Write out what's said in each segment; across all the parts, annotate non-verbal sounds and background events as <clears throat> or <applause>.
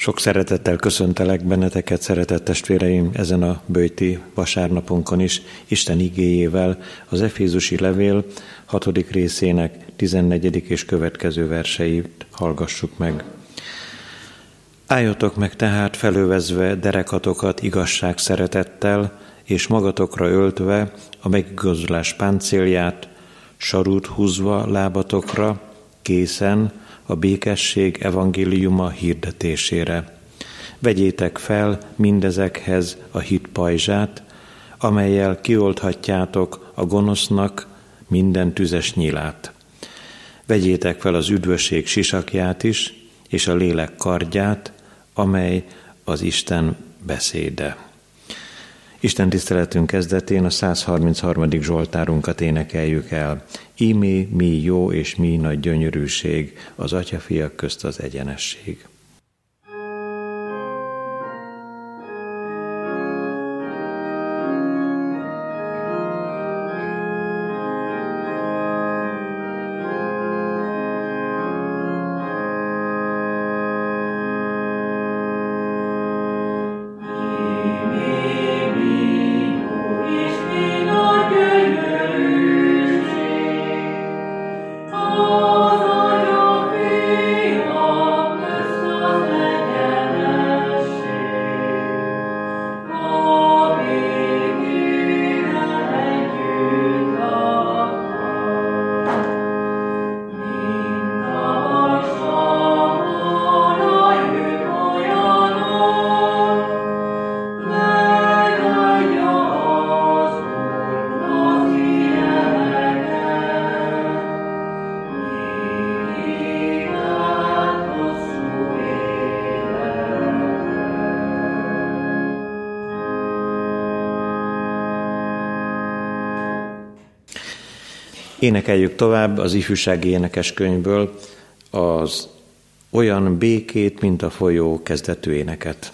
Sok szeretettel köszöntelek benneteket, szeretett testvéreim, ezen a bőti vasárnapunkon is, Isten igéjével az Efézusi levél 6. részének 14. és következő verseit hallgassuk meg. Álljatok meg tehát felővezve derekatokat igazság szeretettel, és magatokra öltve a megigazolás páncélját, sarút húzva lábatokra, készen, a békesség evangéliuma hirdetésére. Vegyétek fel mindezekhez a hit pajzsát, amelyel kiolthatjátok a gonosznak minden tüzes nyilát. Vegyétek fel az üdvösség sisakját is, és a lélek kardját, amely az Isten beszéde. Isten tiszteletünk kezdetén a 133. Zsoltárunkat énekeljük el. Ímé mi jó és mi nagy gyönyörűség, az atyafiak közt az egyenesség. Oh. Énekeljük tovább az ifjúsági énekes könyvből az olyan békét, mint a folyó kezdetű éneket.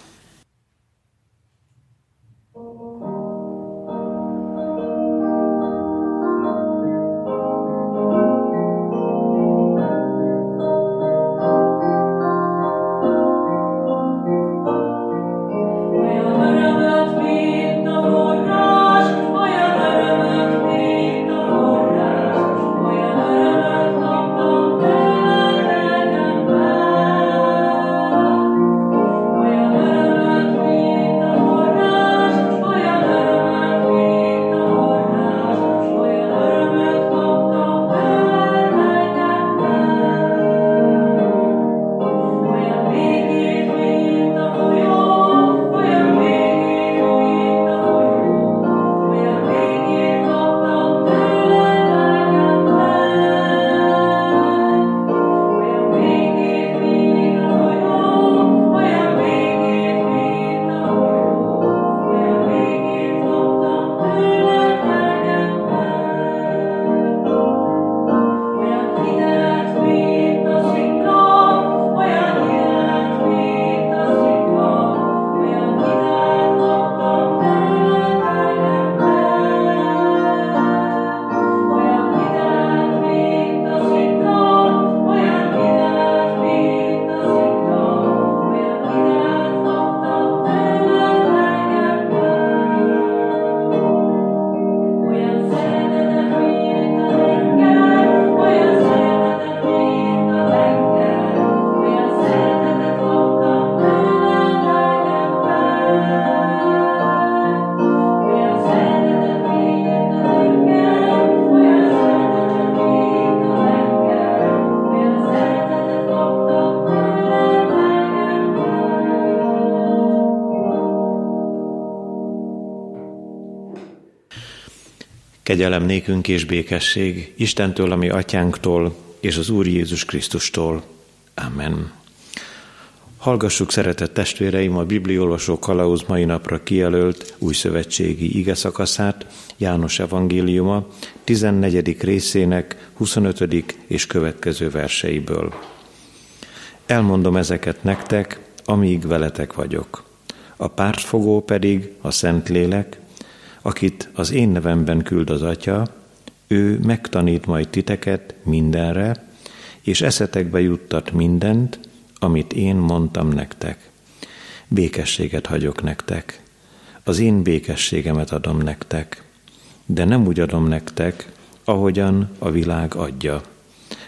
Kegyelem nékünk és békesség Istentől, ami atyánktól, és az Úr Jézus Krisztustól. Amen. Hallgassuk, szeretett testvéreim, a Bibliolvasó Kalauz mai napra kijelölt új szövetségi ige szakaszát, János evangéliuma 14. részének 25. és következő verseiből. Elmondom ezeket nektek, amíg veletek vagyok. A pártfogó pedig a Szentlélek, akit az én nevemben küld az Atya, ő megtanít majd titeket mindenre, és eszetekbe juttat mindent, amit én mondtam nektek. békességet hagyok nektek. Az én békességemet adom nektek, de nem úgy adom nektek, ahogyan a világ adja.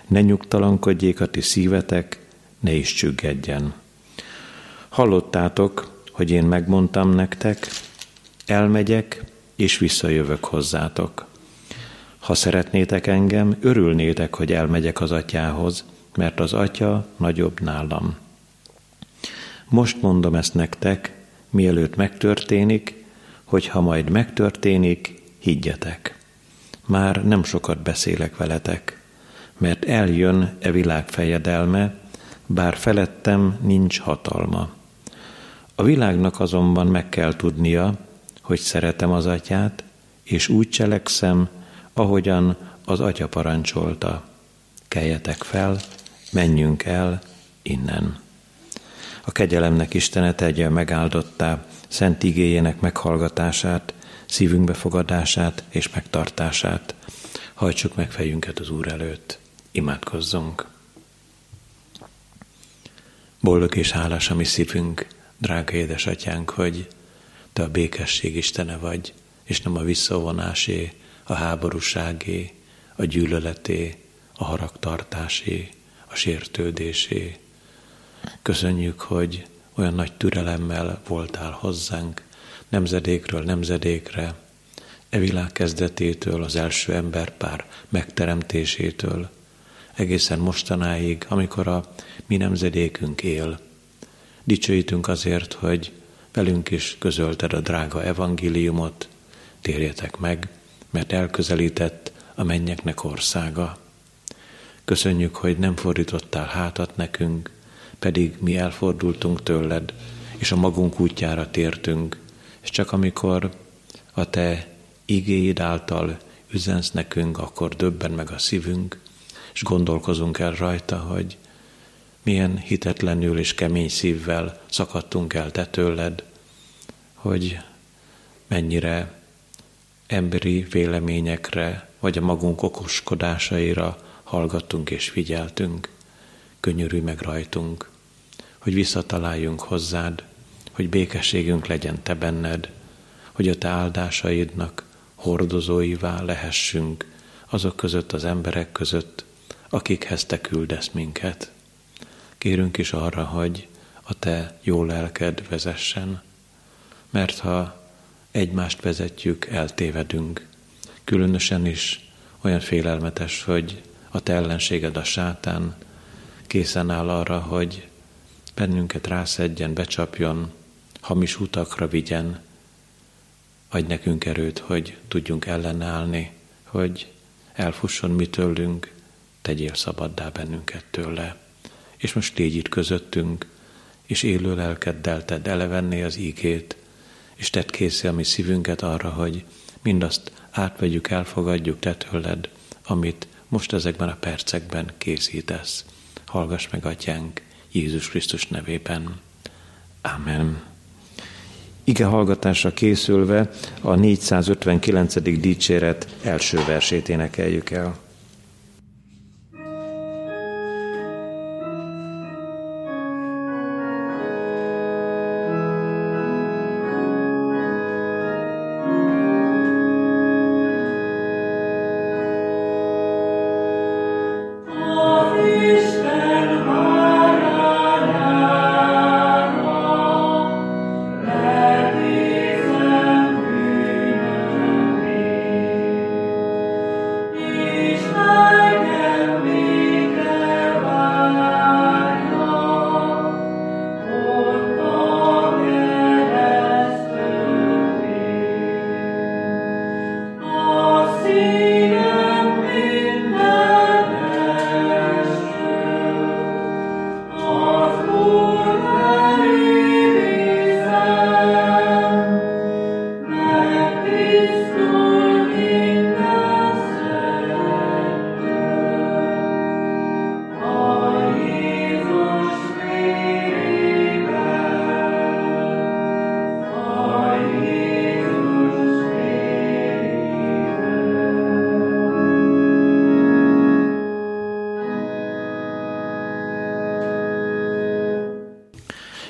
Ne nyugtalankodjék a ti szívetek, ne is csüggedjen. Hallottátok, hogy én megmondtam nektek, elmegyek, és visszajövök hozzátok. Ha szeretnétek engem, örülnétek, hogy elmegyek az atyához, mert az atya nagyobb nálam. Most mondom ezt nektek, mielőtt megtörténik, hogy ha majd megtörténik, higgyetek. Már nem sokat beszélek veletek, mert eljön e világ fejedelme, bár felettem nincs hatalma. A világnak azonban meg kell tudnia, hogy szeretem az atyát, és úgy cselekszem, ahogyan az atya parancsolta. Keljetek fel, menjünk el innen. A kegyelemnek Istene tegye megáldottá szent igéjének meghallgatását, szívünk befogadását és megtartását. Hajtsuk meg fejünket az Úr előtt, imádkozzunk. Boldog és hálás a mi szívünk, drága édesatyánk, hogy te a békesség Istene vagy, és nem a visszavonásé, a háborúságé, a gyűlöleté, a haragtartásé, a sértődésé. Köszönjük, hogy olyan nagy türelemmel voltál hozzánk, nemzedékről nemzedékre, e világ kezdetétől, az első emberpár megteremtésétől, egészen mostanáig, amikor a mi nemzedékünk él. Dicsőítünk azért, hogy velünk is közölted a drága evangéliumot, térjetek meg, mert elközelített a mennyeknek országa. Köszönjük, hogy nem fordítottál hátat nekünk, pedig mi elfordultunk tőled, és a magunk útjára tértünk, és csak amikor a te igéid által üzensz nekünk, akkor döbben meg a szívünk, és gondolkozunk el rajta, hogy milyen hitetlenül és kemény szívvel szakadtunk el te tőled, hogy mennyire emberi véleményekre, vagy a magunk okoskodásaira hallgattunk és figyeltünk. Könyörülj meg rajtunk, hogy visszataláljunk hozzád, hogy békességünk legyen te benned, hogy a te áldásaidnak hordozóivá lehessünk azok között az emberek között, akikhez te küldesz minket. Kérünk is arra, hogy a te jó lelked vezessen, mert ha egymást vezetjük, eltévedünk. Különösen is olyan félelmetes, hogy a te ellenséged a sátán készen áll arra, hogy bennünket rászedjen, becsapjon, hamis utakra vigyen. Adj nekünk erőt, hogy tudjunk ellenállni, hogy elfusson mi tőlünk, tegyél szabaddá bennünket tőle. És most légy itt közöttünk, és élő lelkeddel tedd elevenni az ígét, és tedd készé a mi szívünket arra, hogy mindazt átvegyük, elfogadjuk te tőled, amit most ezekben a percekben készítesz. Hallgass meg, Atyánk, Jézus Krisztus nevében. Amen. Ige hallgatásra készülve a 459. dicséret első versét énekeljük el.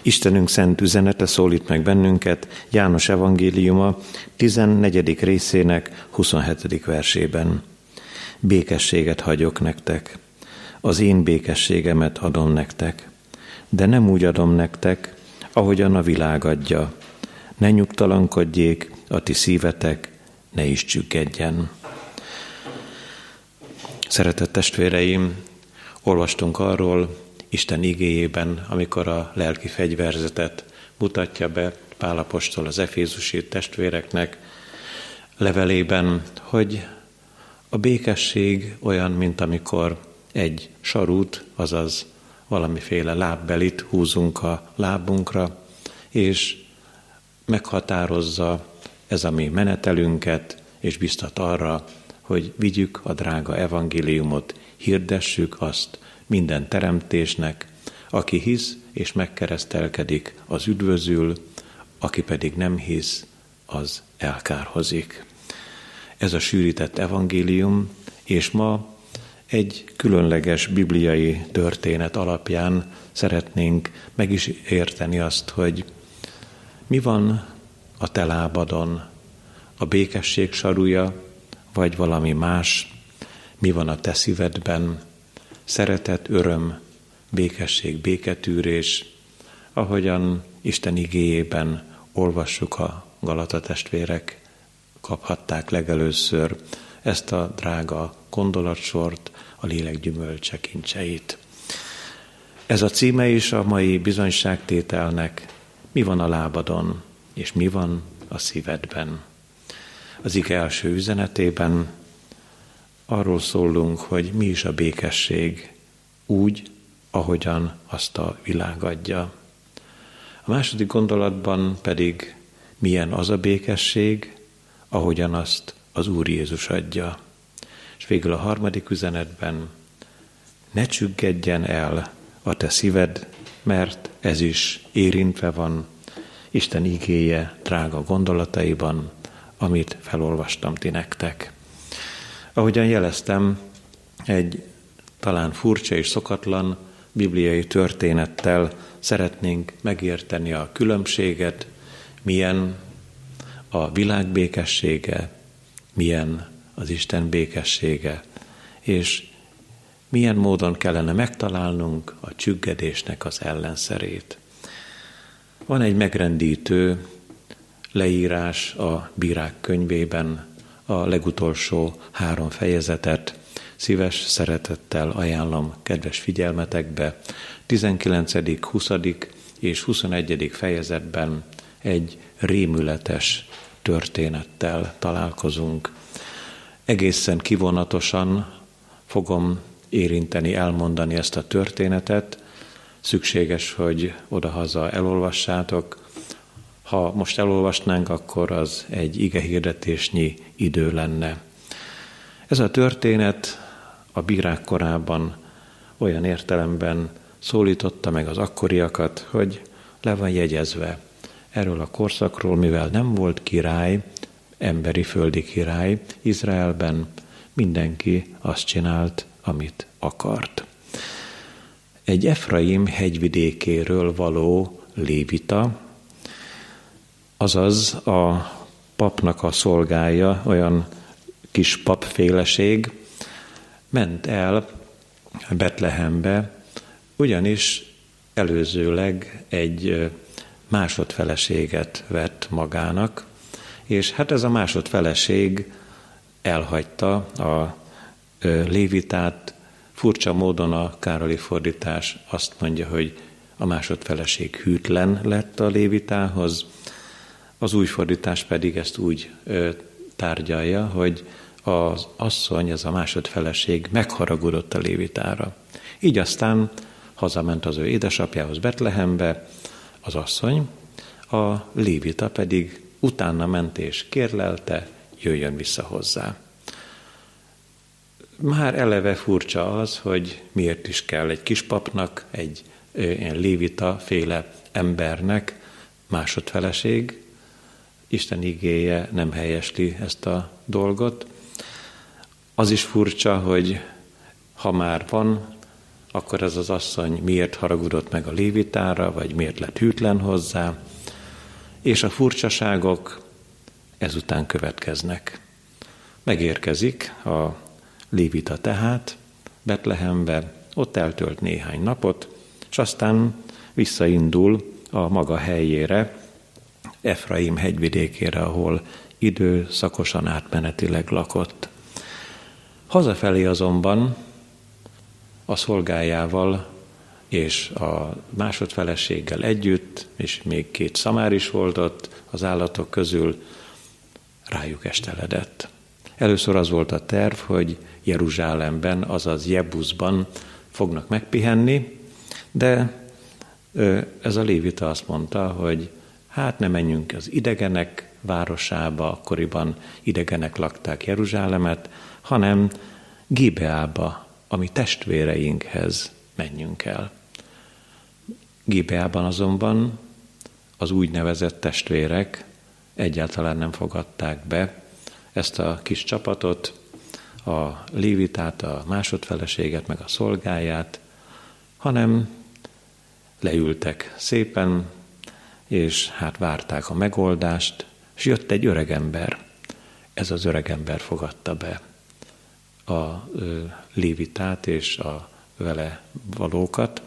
Istenünk szent üzenete szólít meg bennünket János evangéliuma 14. részének 27. versében. Békességet hagyok nektek, az én békességemet adom nektek, de nem úgy adom nektek, ahogyan a világ adja. Ne nyugtalankodjék a ti szívetek, ne is csüggedjen. Szeretett testvéreim, olvastunk arról, Isten igéjében, amikor a lelki fegyverzetet mutatja be Pálapostól az efézusi testvéreknek levelében, hogy a békesség olyan, mint amikor egy sarút, azaz valamiféle lábbelit húzunk a lábunkra, és meghatározza ez a mi menetelünket, és biztat arra, hogy vigyük a drága evangéliumot, hirdessük azt, minden teremtésnek, aki hisz és megkeresztelkedik, az üdvözül, aki pedig nem hisz, az elkárhozik. Ez a sűrített evangélium, és ma egy különleges bibliai történet alapján szeretnénk meg is érteni azt, hogy mi van a te lábadon, a békesség sarúja, vagy valami más, mi van a te szívedben, szeretet, öröm, békesség, béketűrés, ahogyan Isten igéjében olvassuk a Galata testvérek, kaphatták legelőször ezt a drága gondolatsort, a lélek gyümölcse kincseit. Ez a címe is a mai bizonyságtételnek, mi van a lábadon, és mi van a szívedben. Az ige első üzenetében arról szólunk, hogy mi is a békesség, úgy, ahogyan azt a világ adja. A második gondolatban pedig milyen az a békesség, ahogyan azt az Úr Jézus adja. És végül a harmadik üzenetben ne csüggedjen el a te szíved, mert ez is érintve van Isten igéje drága gondolataiban, amit felolvastam ti nektek. Ahogyan jeleztem, egy talán furcsa és szokatlan bibliai történettel szeretnénk megérteni a különbséget, milyen a világ békessége, milyen az Isten békessége, és milyen módon kellene megtalálnunk a csüggedésnek az ellenszerét. Van egy megrendítő leírás a bírák könyvében, a legutolsó három fejezetet szíves szeretettel ajánlom kedves figyelmetekbe. 19., 20. és 21. fejezetben egy rémületes történettel találkozunk. Egészen kivonatosan fogom érinteni, elmondani ezt a történetet. Szükséges, hogy odahaza elolvassátok, ha most elolvasnánk, akkor az egy ige hirdetésnyi idő lenne. Ez a történet a bírák korában olyan értelemben szólította meg az akkoriakat, hogy le van jegyezve erről a korszakról, mivel nem volt király, emberi földi király Izraelben, mindenki azt csinált, amit akart. Egy Efraim hegyvidékéről való lévita, azaz a papnak a szolgája, olyan kis papféleség, ment el Betlehembe, ugyanis előzőleg egy másodfeleséget vett magának, és hát ez a másodfeleség elhagyta a lévitát, furcsa módon a Károli fordítás azt mondja, hogy a másodfeleség hűtlen lett a lévitához, az új fordítás pedig ezt úgy tárgyalja, hogy az asszony, ez a másodfeleség megharagudott a lévitára. Így aztán hazament az ő édesapjához Betlehembe, az asszony, a lévita pedig utána ment és kérlelte, jöjjön vissza hozzá. Már eleve furcsa az, hogy miért is kell egy kispapnak, egy ilyen lévita féle embernek másodfeleség, Isten igéje nem helyesli ezt a dolgot. Az is furcsa, hogy ha már van akkor ez az asszony miért haragudott meg a lévitára, vagy miért lett hűtlen hozzá, és a furcsaságok ezután következnek. Megérkezik a lévita tehát Betlehembe, ott eltölt néhány napot, és aztán visszaindul a maga helyére, Efraim hegyvidékére, ahol időszakosan átmenetileg lakott. Hazafelé azonban a szolgájával és a másodfeleséggel együtt, és még két szamár is volt ott az állatok közül, rájuk esteledett. Először az volt a terv, hogy Jeruzsálemben, azaz Jebuszban fognak megpihenni, de ez a lévita azt mondta, hogy hát ne menjünk az idegenek városába, akkoriban idegenek lakták Jeruzsálemet, hanem Gibeába, ami testvéreinkhez menjünk el. Gibeában azonban az úgynevezett testvérek egyáltalán nem fogadták be ezt a kis csapatot, a lévitát, a másodfeleséget, meg a szolgáját, hanem leültek szépen, és hát várták a megoldást, és jött egy öregember. Ez az öregember fogadta be a lévitát és a vele valókat.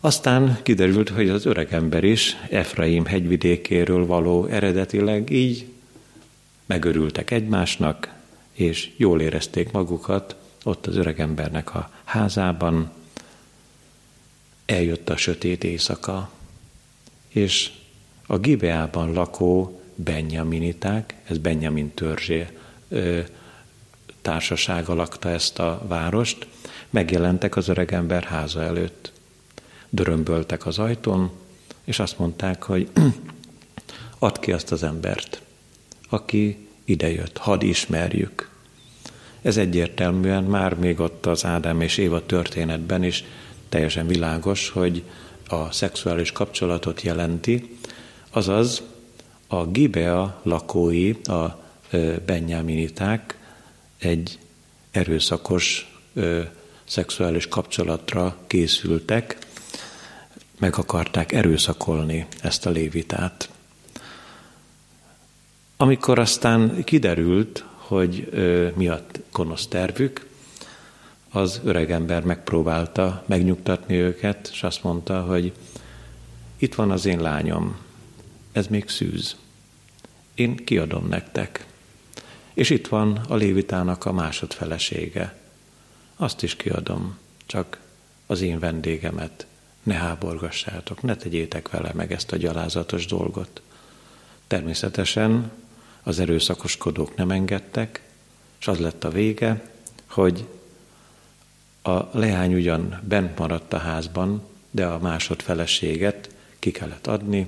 Aztán kiderült, hogy az öregember is Efraim hegyvidékéről való eredetileg, így megörültek egymásnak, és jól érezték magukat ott az öregembernek a házában. Eljött a sötét éjszaka, és a Gibeában lakó Benjaminiták, ez Benjamin törzsé társasága lakta ezt a várost, megjelentek az öregember háza előtt. Dörömböltek az ajtón, és azt mondták, hogy <clears throat> add ki azt az embert, aki idejött, hadd ismerjük. Ez egyértelműen már még ott az Ádám és Éva történetben is teljesen világos, hogy a szexuális kapcsolatot jelenti, azaz a Gibea lakói, a benyáminiták egy erőszakos szexuális kapcsolatra készültek, meg akarták erőszakolni ezt a lévitát. Amikor aztán kiderült, hogy ö, mi a gonosz tervük, az öregember megpróbálta megnyugtatni őket, és azt mondta, hogy itt van az én lányom, ez még szűz. Én kiadom nektek. És itt van a lévitának a másodfelesége. Azt is kiadom, csak az én vendégemet ne háborgassátok, ne tegyétek vele meg ezt a gyalázatos dolgot. Természetesen az erőszakoskodók nem engedtek, és az lett a vége, hogy a leány ugyan bent maradt a házban, de a másodfeleséget ki kellett adni.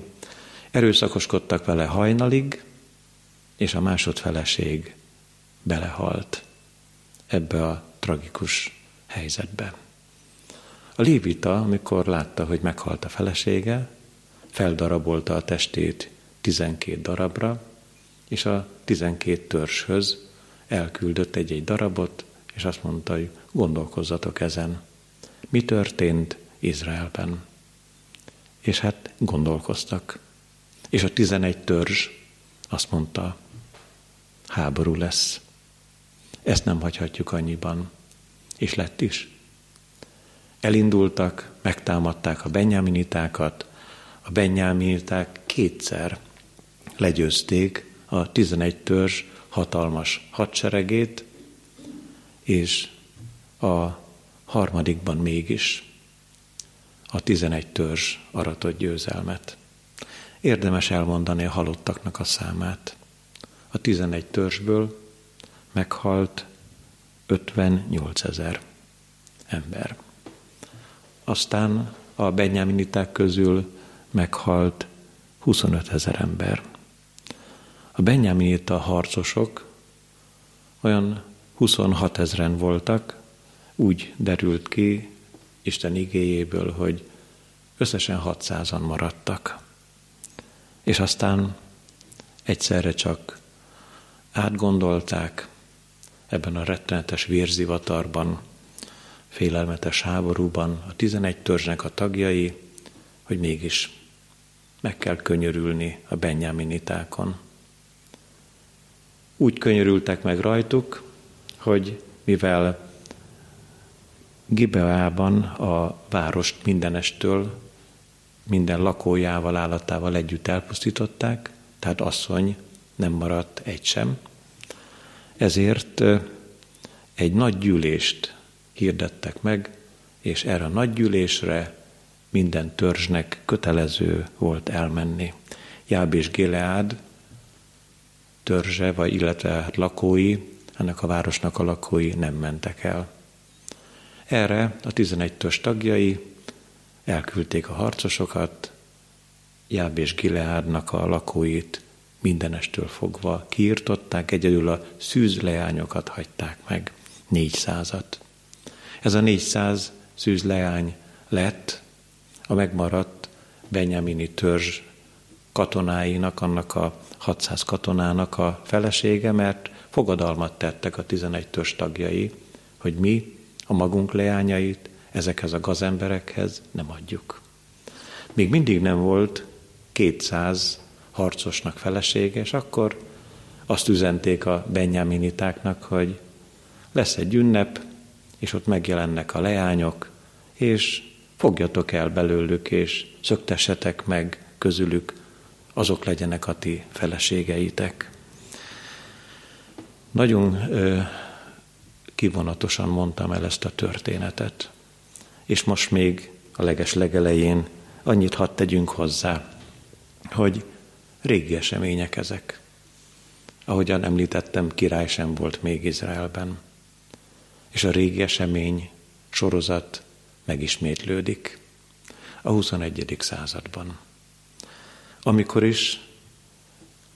Erőszakoskodtak vele hajnalig, és a másodfeleség belehalt ebbe a tragikus helyzetbe. A lévita, amikor látta, hogy meghalt a felesége, feldarabolta a testét tizenkét darabra, és a tizenkét törzshöz elküldött egy-egy darabot, és azt mondta, hogy gondolkozzatok ezen. Mi történt Izraelben? És hát gondolkoztak. És a tizenegy törzs azt mondta, háború lesz. Ezt nem hagyhatjuk annyiban. És lett is. Elindultak, megtámadták a benyáminitákat, a benyáminiták kétszer legyőzték a tizenegy törzs hatalmas hadseregét, és a harmadikban mégis a tizenegy törzs aratott győzelmet. Érdemes elmondani a halottaknak a számát. A tizenegy törzsből meghalt 58 ezer ember. Aztán a benyáminiták közül meghalt 25 ezer ember. A benyáminita harcosok olyan 26 ezeren voltak, úgy derült ki Isten igéjéből, hogy összesen 600-an maradtak. És aztán egyszerre csak átgondolták ebben a rettenetes vérzivatarban, félelmetes háborúban a 11 törzsnek a tagjai, hogy mégis meg kell könyörülni a benyáminitákon. Úgy könyörültek meg rajtuk, hogy mivel Gibeában a várost mindenestől, minden lakójával, állatával együtt elpusztították, tehát asszony nem maradt egy sem. Ezért egy nagy gyűlést hirdettek meg, és erre a nagy gyűlésre minden törzsnek kötelező volt elmenni. Jáb és Gileád törzse, vagy illetve hát lakói, ennek a városnak a lakói nem mentek el. Erre a 11 törzs tagjai elküldték a harcosokat, Jáb és Gileádnak a lakóit mindenestől fogva kiirtották, egyedül a szűzleányokat hagyták meg, négyszázat. Ez a négyszáz szűzleány lett a megmaradt Benyamini törzs katonáinak, annak a 600 katonának a felesége, mert fogadalmat tettek a 11 törzs tagjai, hogy mi a magunk leányait ezekhez a gazemberekhez nem adjuk. Még mindig nem volt 200 harcosnak felesége, és akkor azt üzenték a benyáminitáknak, hogy lesz egy ünnep, és ott megjelennek a leányok, és fogjatok el belőlük, és szöktessetek meg közülük, azok legyenek a ti feleségeitek. Nagyon kivonatosan mondtam el ezt a történetet, és most még a leges legelején annyit hadd tegyünk hozzá, hogy régi események ezek. Ahogyan említettem, király sem volt még Izraelben. És a régi esemény sorozat megismétlődik a 21. században. Amikor is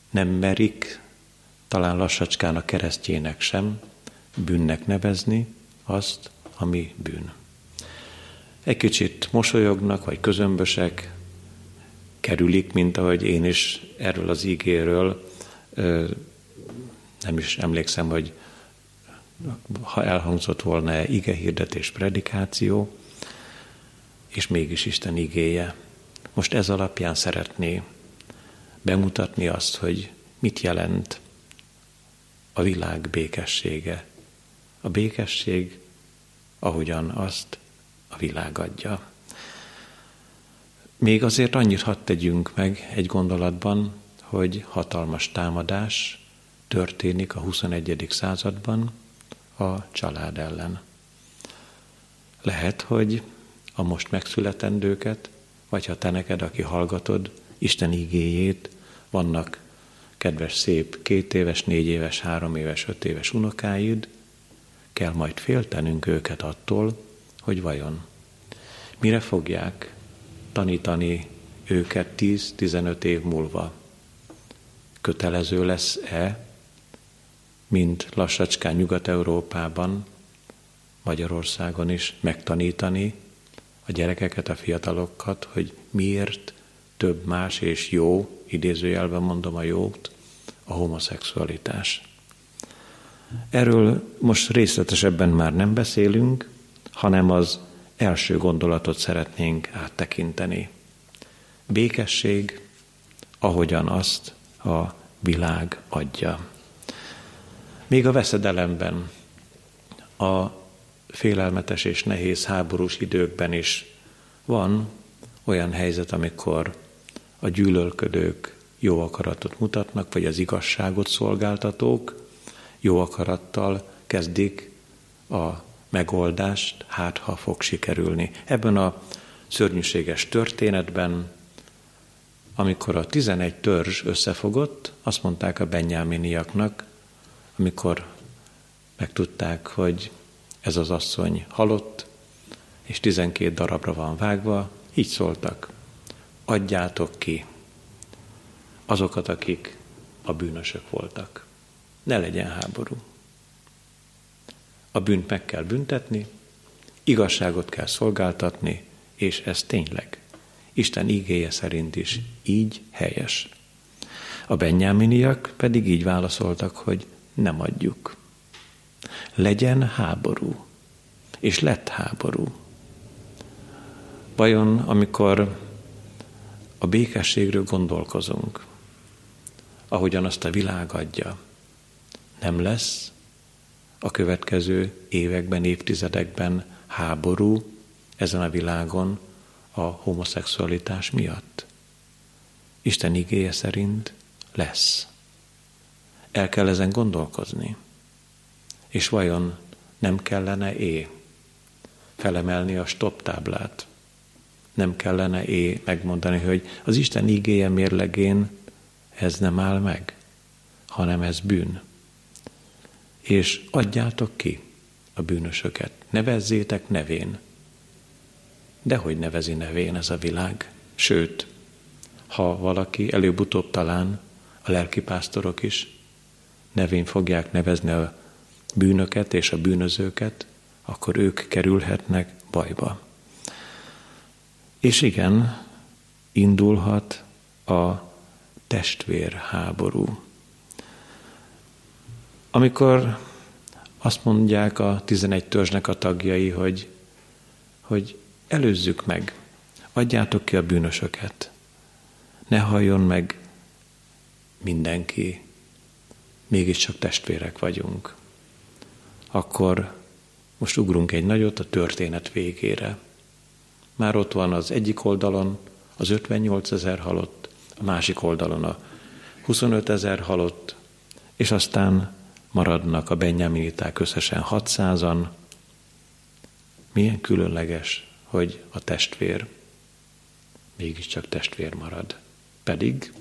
nem merik, talán lassacskán a keresztjének sem, bűnnek nevezni azt, ami bűn. Egy kicsit mosolyognak, vagy közömbösek, kerülik, mint ahogy én is erről az ígéről nem is emlékszem, hogy ha elhangzott volna ige hirdetés, predikáció, és mégis Isten igéje. Most ez alapján szeretné bemutatni azt, hogy mit jelent a világ békessége. A békesség, ahogyan azt a világ adja. Még azért annyit hadd tegyünk meg egy gondolatban, hogy hatalmas támadás történik a 21. században a család ellen. Lehet, hogy a most megszületendőket, vagy ha te neked, aki hallgatod Isten igéjét, vannak kedves, szép két éves, négy éves, három éves, öt éves unokáid, kell majd féltenünk őket attól, hogy vajon mire fogják tanítani őket 10-15 év múlva. Kötelező lesz-e, mint lassacskán Nyugat-Európában, Magyarországon is megtanítani a gyerekeket, a fiatalokat, hogy miért több más és jó, idézőjelben mondom a jót, a homoszexualitás. Erről most részletesebben már nem beszélünk, hanem az első gondolatot szeretnénk áttekinteni. Békesség, ahogyan azt a világ adja. Még a veszedelemben, a félelmetes és nehéz háborús időkben is van olyan helyzet, amikor a gyűlölködők jó akaratot mutatnak, vagy az igazságot szolgáltatók jó akarattal kezdik a megoldást, hát ha fog sikerülni. Ebben a szörnyűséges történetben, amikor a 11 törzs összefogott, azt mondták a benyáminiaknak, amikor megtudták, hogy ez az asszony halott, és 12 darabra van vágva, így szóltak, adjátok ki azokat, akik a bűnösök voltak. Ne legyen háború. A bűnt meg kell büntetni, igazságot kell szolgáltatni, és ez tényleg Isten ígéje szerint is így helyes. A benyáminiak pedig így válaszoltak, hogy nem adjuk. Legyen háború. és lett háború. Vajon, amikor a békességről gondolkozunk, ahogyan azt a világ adja, nem lesz a következő években, évtizedekben háború ezen a világon a homoszexualitás miatt? Isten igéje szerint lesz. El kell ezen gondolkozni. És vajon nem kellene é felemelni a stop táblát? Nem kellene é megmondani, hogy az Isten igéje mérlegén ez nem áll meg, hanem ez bűn. És adjátok ki a bűnösöket, nevezzétek nevén. De hogy nevezi nevén ez a világ? Sőt, ha valaki előbb-utóbb talán a lelkipásztorok is nevén fogják nevezni a bűnöket és a bűnözőket, akkor ők kerülhetnek bajba. És igen, indulhat a testvérháború. Amikor azt mondják a 11 törzsnek a tagjai, hogy, hogy előzzük meg, adjátok ki a bűnösöket, ne halljon meg mindenki, mégiscsak testvérek vagyunk. Akkor most ugrunk egy nagyot a történet végére. Már ott van az egyik oldalon az 58 ezer halott, a másik oldalon a 25 ezer halott, és aztán maradnak a benyaminiták összesen 600-an. Milyen különleges, hogy a testvér mégiscsak testvér marad. Pedig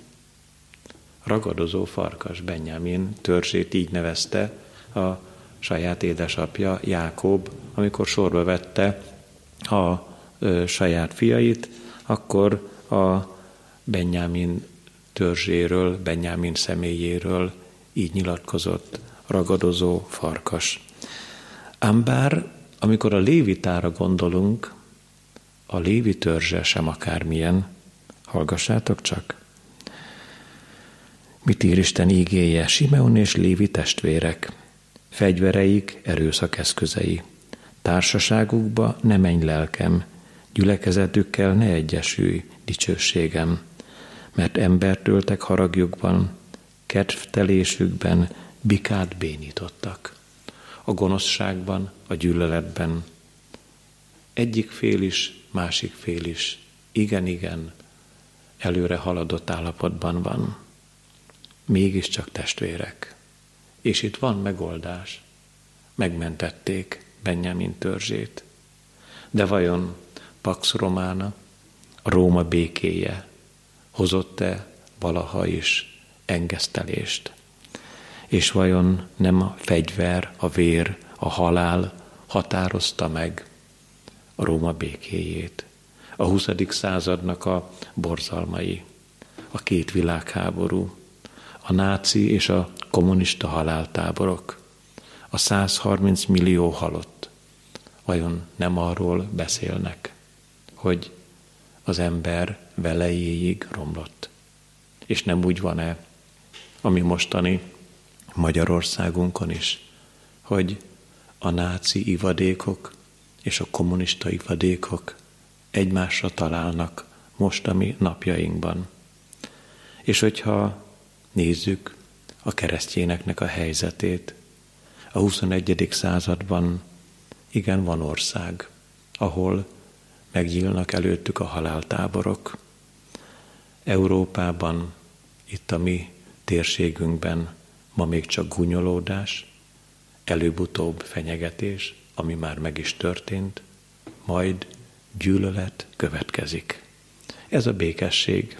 ragadozó farkas Benjamin törzsét így nevezte a saját édesapja Jákob, amikor sorba vette a ö, saját fiait, akkor a Benjamin törzséről, Benjamin személyéről így nyilatkozott ragadozó farkas. Ám bár, amikor a lévitára gondolunk, a lévi törzse sem akármilyen, hallgassátok csak. Mit ír Isten ígéje? Simeon és Lévi testvérek, fegyvereik, erőszak eszközei. Társaságukba ne menj lelkem, gyülekezetükkel ne egyesülj, dicsőségem, mert embert öltek haragjukban, kedvtelésükben bikát bénítottak. A gonoszságban, a gyűlöletben. Egyik fél is, másik fél is, igen-igen, előre haladott állapotban van mégiscsak testvérek. És itt van megoldás. Megmentették Benjamin törzsét. De vajon Pax Romana, a Róma békéje hozott-e valaha is engesztelést? És vajon nem a fegyver, a vér, a halál határozta meg a Róma békéjét? A 20. századnak a borzalmai, a két világháború, a náci és a kommunista haláltáborok, a 130 millió halott, vajon nem arról beszélnek, hogy az ember velejéig romlott. És nem úgy van-e, ami mostani Magyarországunkon is, hogy a náci ivadékok és a kommunista ivadékok egymásra találnak most a mi napjainkban. És hogyha Nézzük a keresztjéneknek a helyzetét. A 21. században igen van ország, ahol megnyílnak előttük a haláltáborok. Európában, itt a mi térségünkben ma még csak gunyolódás, előbb-utóbb fenyegetés, ami már meg is történt, majd gyűlölet következik. Ez a békesség,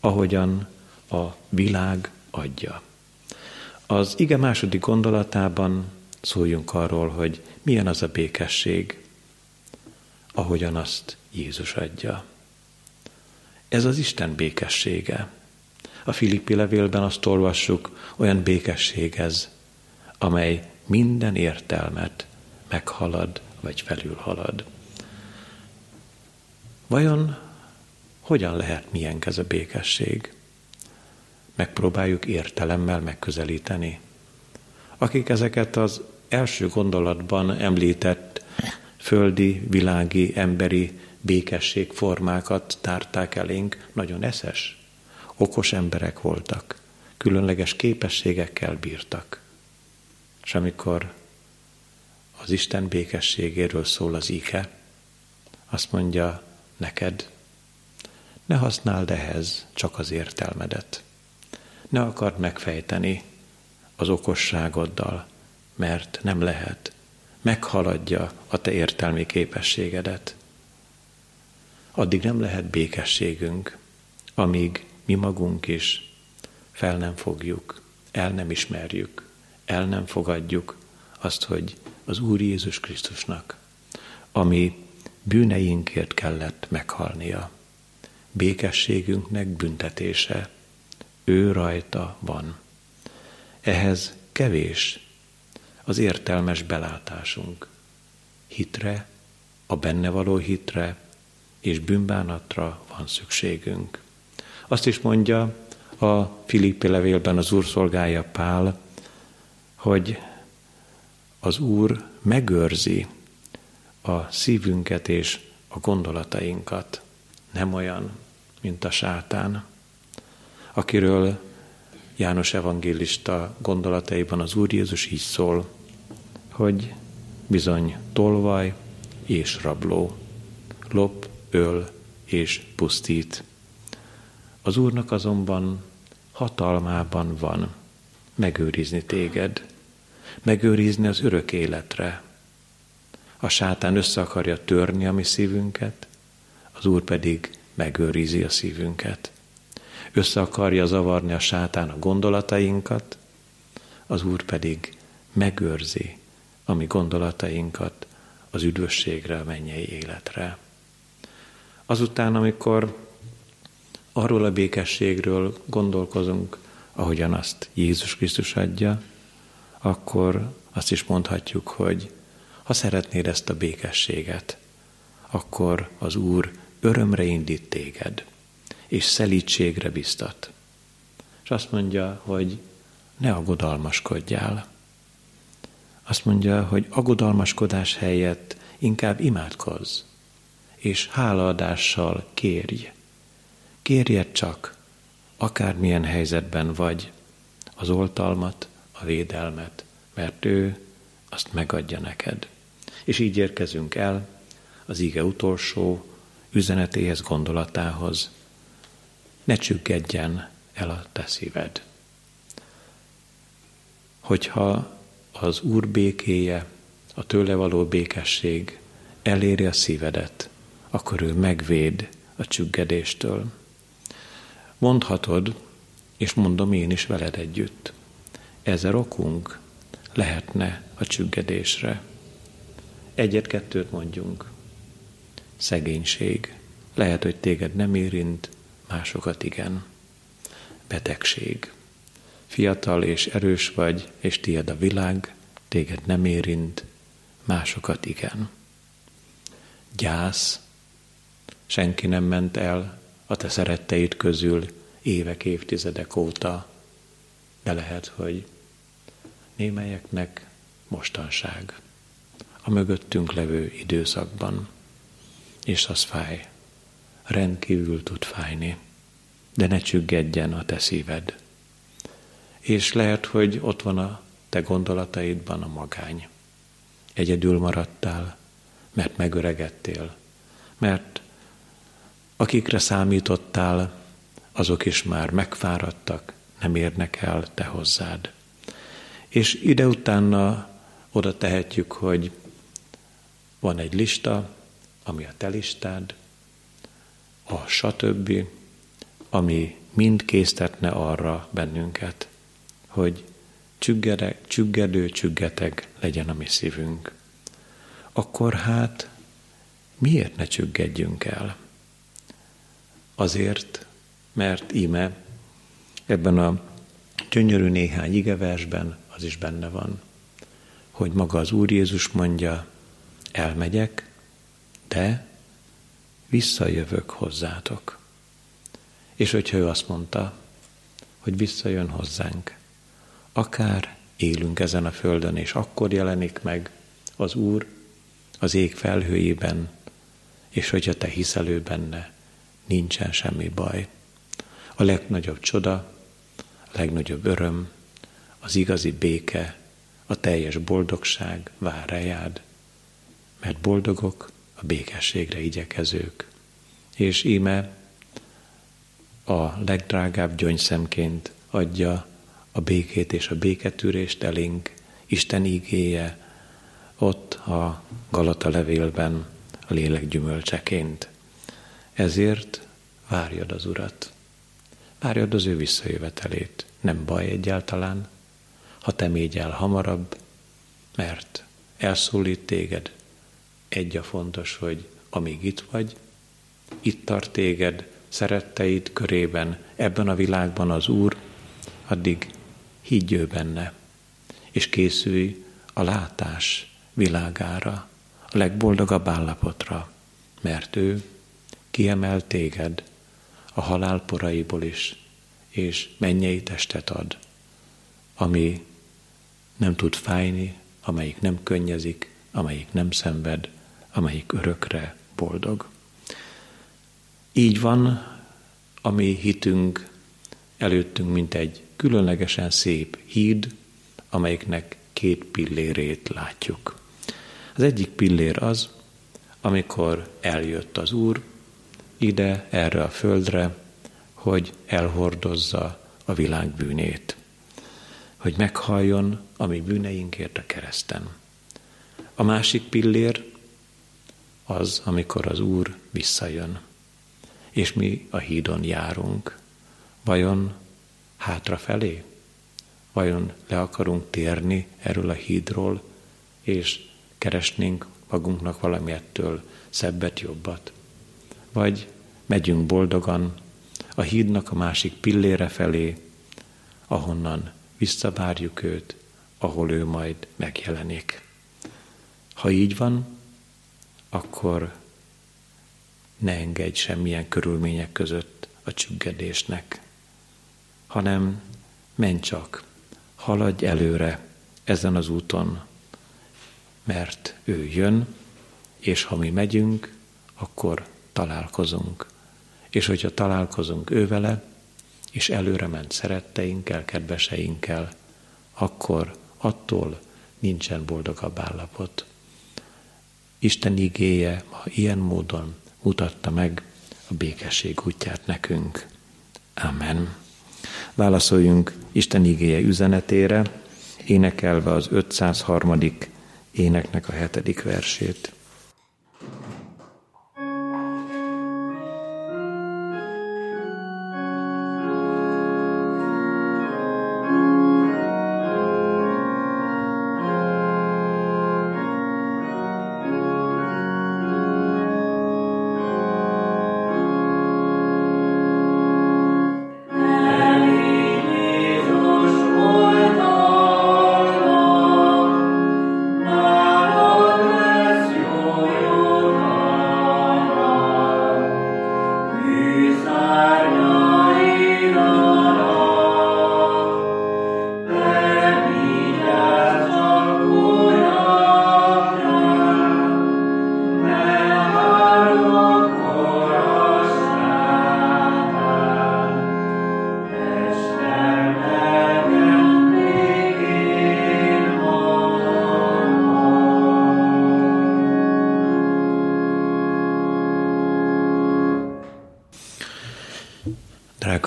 ahogyan a világ adja. Az ige második gondolatában szóljunk arról, hogy milyen az a békesség, ahogyan azt Jézus adja. Ez az Isten békessége. A Filippi levélben azt olvassuk, olyan békesség ez, amely minden értelmet meghalad vagy felülhalad. Vajon hogyan lehet milyen ez a békesség? megpróbáljuk értelemmel megközelíteni. Akik ezeket az első gondolatban említett földi, világi, emberi békességformákat tárták elénk, nagyon eszes, okos emberek voltak, különleges képességekkel bírtak. És amikor az Isten békességéről szól az ike, azt mondja neked, ne használd ehhez csak az értelmedet. Ne akard megfejteni az okosságoddal, mert nem lehet. Meghaladja a te értelmi képességedet. Addig nem lehet békességünk, amíg mi magunk is fel nem fogjuk, el nem ismerjük, el nem fogadjuk azt, hogy az Úr Jézus Krisztusnak, ami bűneinkért kellett meghalnia. Békességünknek büntetése, ő rajta van. Ehhez kevés az értelmes belátásunk. Hitre, a benne való hitre és bűnbánatra van szükségünk. Azt is mondja a Filippi levélben az Úr szolgája Pál, hogy az Úr megőrzi a szívünket és a gondolatainkat. Nem olyan, mint a sátán, akiről János evangélista gondolataiban az Úr Jézus így szól, hogy bizony tolvaj és rabló, lop, öl és pusztít. Az Úrnak azonban hatalmában van megőrizni téged, megőrizni az örök életre. A sátán össze akarja törni a mi szívünket, az Úr pedig megőrizi a szívünket. Össze akarja zavarni a sátán a gondolatainkat, az Úr pedig megőrzi a mi gondolatainkat az üdvösségre, a mennyei életre. Azután, amikor arról a békességről gondolkozunk, ahogyan azt Jézus Krisztus adja, akkor azt is mondhatjuk, hogy ha szeretnéd ezt a békességet, akkor az Úr örömre indít téged, és szelítségre biztat. És azt mondja, hogy ne aggodalmaskodjál. Azt mondja, hogy aggodalmaskodás helyett inkább imádkozz, és hálaadással kérj. Kérjed csak, akármilyen helyzetben vagy, az oltalmat, a védelmet, mert ő azt megadja neked. És így érkezünk el az ige utolsó üzenetéhez, gondolatához. Ne csüggedjen el a te szíved. Hogyha az Úr békéje, a tőle való békesség eléri a szívedet, akkor ő megvéd a csüggedéstől. Mondhatod, és mondom én is veled együtt, ezer okunk lehetne a csüggedésre. Egyet-kettőt mondjunk. Szegénység. Lehet, hogy téged nem érint, másokat igen. Betegség. Fiatal és erős vagy, és tiéd a világ, téged nem érint, másokat igen. Gyász. Senki nem ment el a te szeretteid közül évek, évtizedek óta, de lehet, hogy némelyeknek mostanság a mögöttünk levő időszakban, és az fáj, rendkívül tud fájni, de ne csüggedjen a te szíved. És lehet, hogy ott van a te gondolataidban a magány. Egyedül maradtál, mert megöregedtél, mert akikre számítottál, azok is már megfáradtak, nem érnek el te hozzád. És ide utána oda tehetjük, hogy van egy lista, ami a te listád, a stb., ami mind késztetne arra bennünket, hogy csüggede, csüggedő, csüggeteg legyen a mi szívünk. Akkor hát miért ne csüggedjünk el? Azért, mert íme ebben a gyönyörű néhány igeversben az is benne van, hogy maga az Úr Jézus mondja, elmegyek, de visszajövök hozzátok. És hogyha ő azt mondta, hogy visszajön hozzánk, akár élünk ezen a földön, és akkor jelenik meg az Úr, az ég felhőjében, és hogyha te hiszel ő benne, nincsen semmi baj. A legnagyobb csoda, a legnagyobb öröm, az igazi béke, a teljes boldogság vár rejád, mert boldogok a békességre igyekezők. És íme a legdrágább gyöngyszemként adja a békét és a béketűrést elénk, Isten ígéje ott a Galata levélben a lélek gyümölcseként. Ezért várjad az Urat. Várjad az ő visszajövetelét. Nem baj egyáltalán, ha te mégy el hamarabb, mert elszólít téged. Egy a fontos, hogy amíg itt vagy, itt tart téged, szeretteid körében, ebben a világban az Úr, addig higgy ő benne, és készülj a látás világára, a legboldogabb állapotra, mert ő kiemel téged a halál poraiból is, és mennyei testet ad, ami nem tud fájni, amelyik nem könnyezik, amelyik nem szenved, amelyik örökre boldog. Így van a mi hitünk előttünk, mint egy különlegesen szép híd, amelyiknek két pillérét látjuk. Az egyik pillér az, amikor eljött az Úr ide, erre a földre, hogy elhordozza a világ bűnét, hogy meghalljon a mi bűneinkért a kereszten. A másik pillér az, amikor az Úr visszajön, és mi a hídon járunk. Vajon hátrafelé? Vajon le akarunk térni erről a hídról, és keresnénk magunknak valami ettől szebbet, jobbat? Vagy megyünk boldogan a hídnak a másik pillére felé, ahonnan visszavárjuk őt, ahol ő majd megjelenik. Ha így van, akkor ne engedj semmilyen körülmények között a csüggedésnek, hanem menj csak, haladj előre ezen az úton, mert ő jön, és ha mi megyünk, akkor találkozunk. És hogyha találkozunk ő vele, és előre ment szeretteinkkel, kedveseinkkel, akkor attól nincsen boldogabb állapot. Isten igéje ma ilyen módon mutatta meg a békesség útját nekünk. Amen. Válaszoljunk Isten igéje üzenetére, énekelve az 503. éneknek a hetedik versét.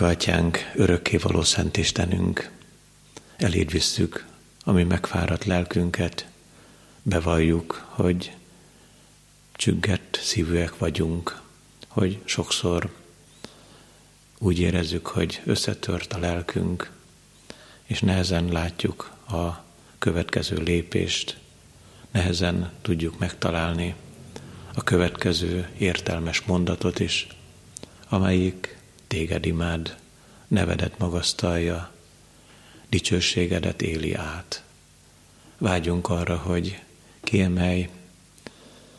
Drága atyánk, örökkévaló Szent Istenünk, eléd visszük a mi megfáradt lelkünket, bevalljuk, hogy csüggett szívűek vagyunk, hogy sokszor úgy érezzük, hogy összetört a lelkünk, és nehezen látjuk a következő lépést, nehezen tudjuk megtalálni a következő értelmes mondatot is, amelyik téged imád, nevedet magasztalja, dicsőségedet éli át. Vágyunk arra, hogy kiemelj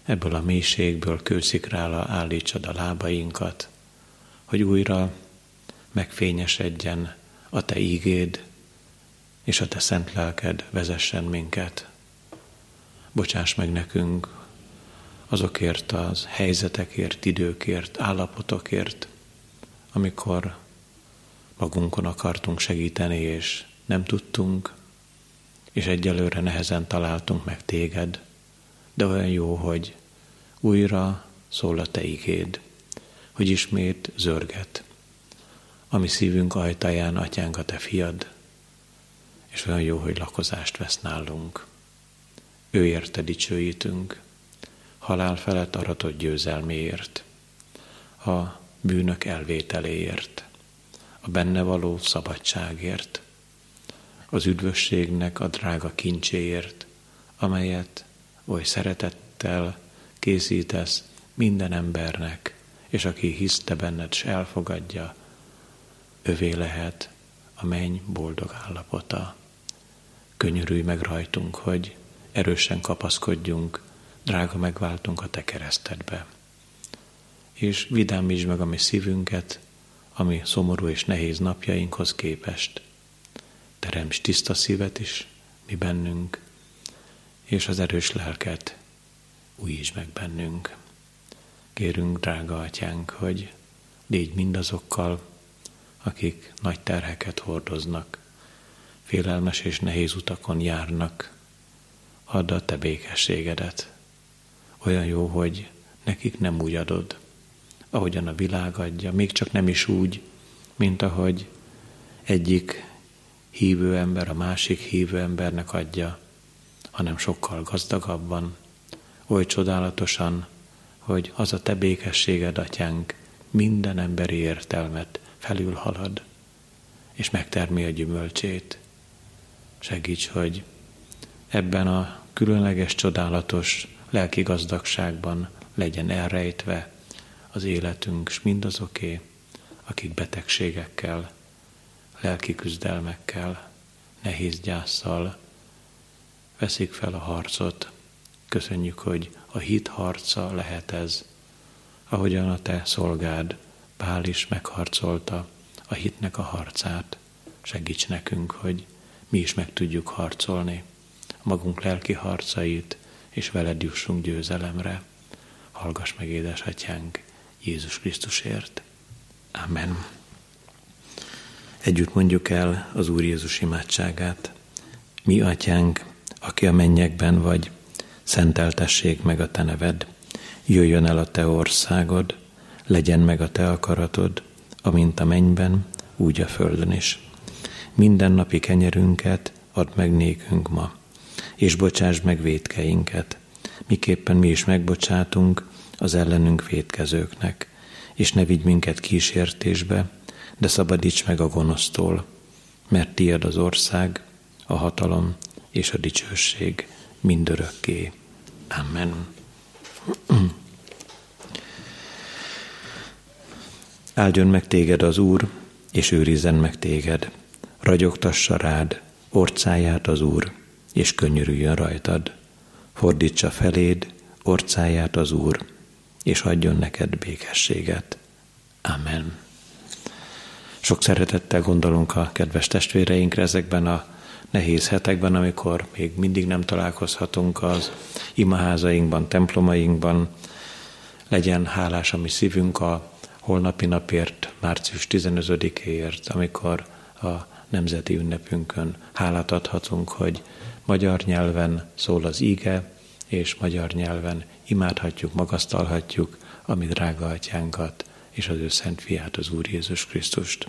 ebből a mélységből kőszikrára állítsad a lábainkat, hogy újra megfényesedjen a te ígéd, és a te szent lelked vezessen minket. Bocsáss meg nekünk azokért az helyzetekért, időkért, állapotokért, amikor magunkon akartunk segíteni, és nem tudtunk, és egyelőre nehezen találtunk meg téged, de olyan jó, hogy újra szól a te igéd, hogy ismét zörget, ami szívünk ajtaján, atyánk a te fiad, és olyan jó, hogy lakozást vesz nálunk. Ő érte dicsőítünk, halál felett aratott győzelméért, a bűnök elvételéért, a benne való szabadságért, az üdvösségnek a drága kincséért, amelyet oly szeretettel készítesz minden embernek, és aki hiszte benned, és elfogadja, övé lehet a menny boldog állapota. Könyörülj meg rajtunk, hogy erősen kapaszkodjunk, drága megváltunk a te keresztedbe. És vidámítsd meg a mi szívünket, ami szomorú és nehéz napjainkhoz képest. Teremts tiszta szívet is mi bennünk, és az erős lelket újítsd meg bennünk. Kérünk, drága atyánk, hogy légy mindazokkal, akik nagy terheket hordoznak, félelmes és nehéz utakon járnak, add a te békességedet. Olyan jó, hogy nekik nem úgy adod, ahogyan a világ adja, még csak nem is úgy, mint ahogy egyik hívő ember a másik hívő embernek adja, hanem sokkal gazdagabban, oly csodálatosan, hogy az a te békességed, atyánk, minden emberi értelmet felülhalad, és megtermi a gyümölcsét. Segíts, hogy ebben a különleges, csodálatos lelki gazdagságban legyen elrejtve az életünk, és mindazoké, akik betegségekkel, lelki küzdelmekkel, nehéz gyászsal veszik fel a harcot. Köszönjük, hogy a hit harca lehet ez, ahogyan a te szolgád Pál is megharcolta a hitnek a harcát. Segíts nekünk, hogy mi is meg tudjuk harcolni magunk lelki harcait, és veled jussunk győzelemre. Hallgass meg, édesatyánk, Jézus Krisztusért. Amen. Együtt mondjuk el az Úr Jézus imádságát. Mi, atyánk, aki a mennyekben vagy, szenteltessék meg a te neved, jöjjön el a te országod, legyen meg a te akaratod, amint a mennyben, úgy a földön is. Minden napi kenyerünket add meg nékünk ma, és bocsáss meg védkeinket, miképpen mi is megbocsátunk az ellenünk védkezőknek, és ne vigy minket kísértésbe, de szabadíts meg a gonosztól, mert tiad az ország, a hatalom és a dicsőség mindörökké. Amen. <clears throat> Áldjon meg téged az Úr, és őrizzen meg téged. Ragyogtassa rád orcáját az Úr, és könyörüljön rajtad. Fordítsa feléd orcáját az Úr, és adjon neked békességet. Amen. Sok szeretettel gondolunk a kedves testvéreinkre ezekben a nehéz hetekben, amikor még mindig nem találkozhatunk az imaházainkban, templomainkban. Legyen hálás a mi szívünk a holnapi napért, március 15-éért, amikor a nemzeti ünnepünkön hálát adhatunk, hogy magyar nyelven szól az íge, és magyar nyelven imádhatjuk, magasztalhatjuk a mi drága atyánkat és az ő szent fiát, az Úr Jézus Krisztust.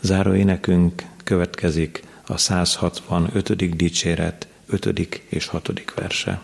Záró énekünk következik a 165. dicséret 5. és 6. verse.